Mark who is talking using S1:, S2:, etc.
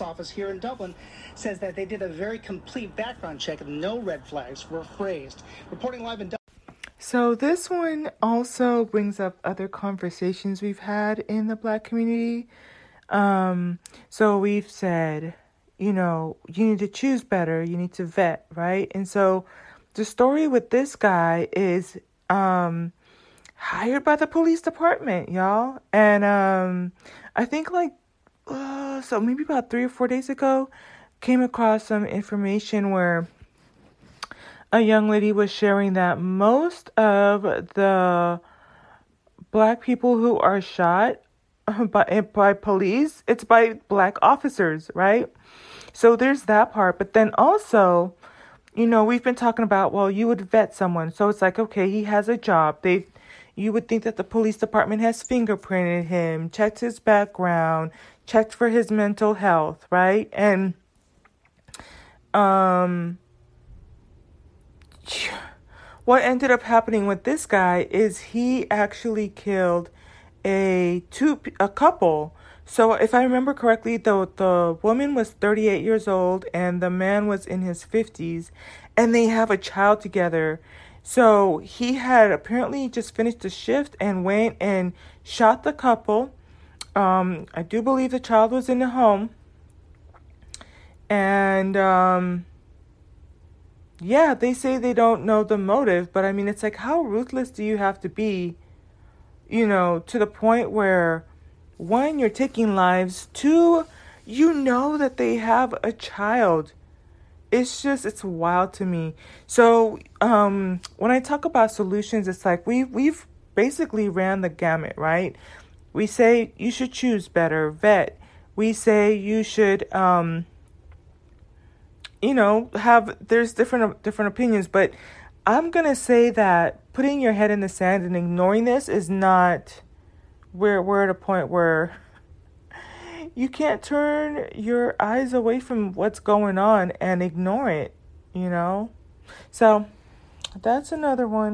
S1: office here in Dublin says that they did a very complete background check and no red flags were raised. Reporting live in Dublin.
S2: So, this one also brings up other conversations we've had in the black community. Um, so, we've said, you know, you need to choose better, you need to vet, right? And so, the story with this guy is um, hired by the police department, y'all. And um, I think like uh, so maybe about three or four days ago, came across some information where a young lady was sharing that most of the black people who are shot by by police, it's by black officers, right? So there's that part, but then also, you know, we've been talking about well, you would vet someone. So it's like, okay, he has a job. They you would think that the police department has fingerprinted him, checked his background, checked for his mental health, right? And um what ended up happening with this guy is he actually killed a two a couple. So if I remember correctly, the the woman was 38 years old and the man was in his 50s and they have a child together. So he had apparently just finished the shift and went and shot the couple um, I do believe the child was in the home. And um, yeah, they say they don't know the motive, but I mean, it's like, how ruthless do you have to be, you know, to the point where one, you're taking lives, two, you know that they have a child. It's just it's wild to me. So um, when I talk about solutions, it's like we we've basically ran the gamut, right? We say you should choose better, vet. We say you should, um, you know, have there's different different opinions, but I'm gonna say that putting your head in the sand and ignoring this is not. We're we're at a point where you can't turn your eyes away from what's going on and ignore it, you know? So that's another one.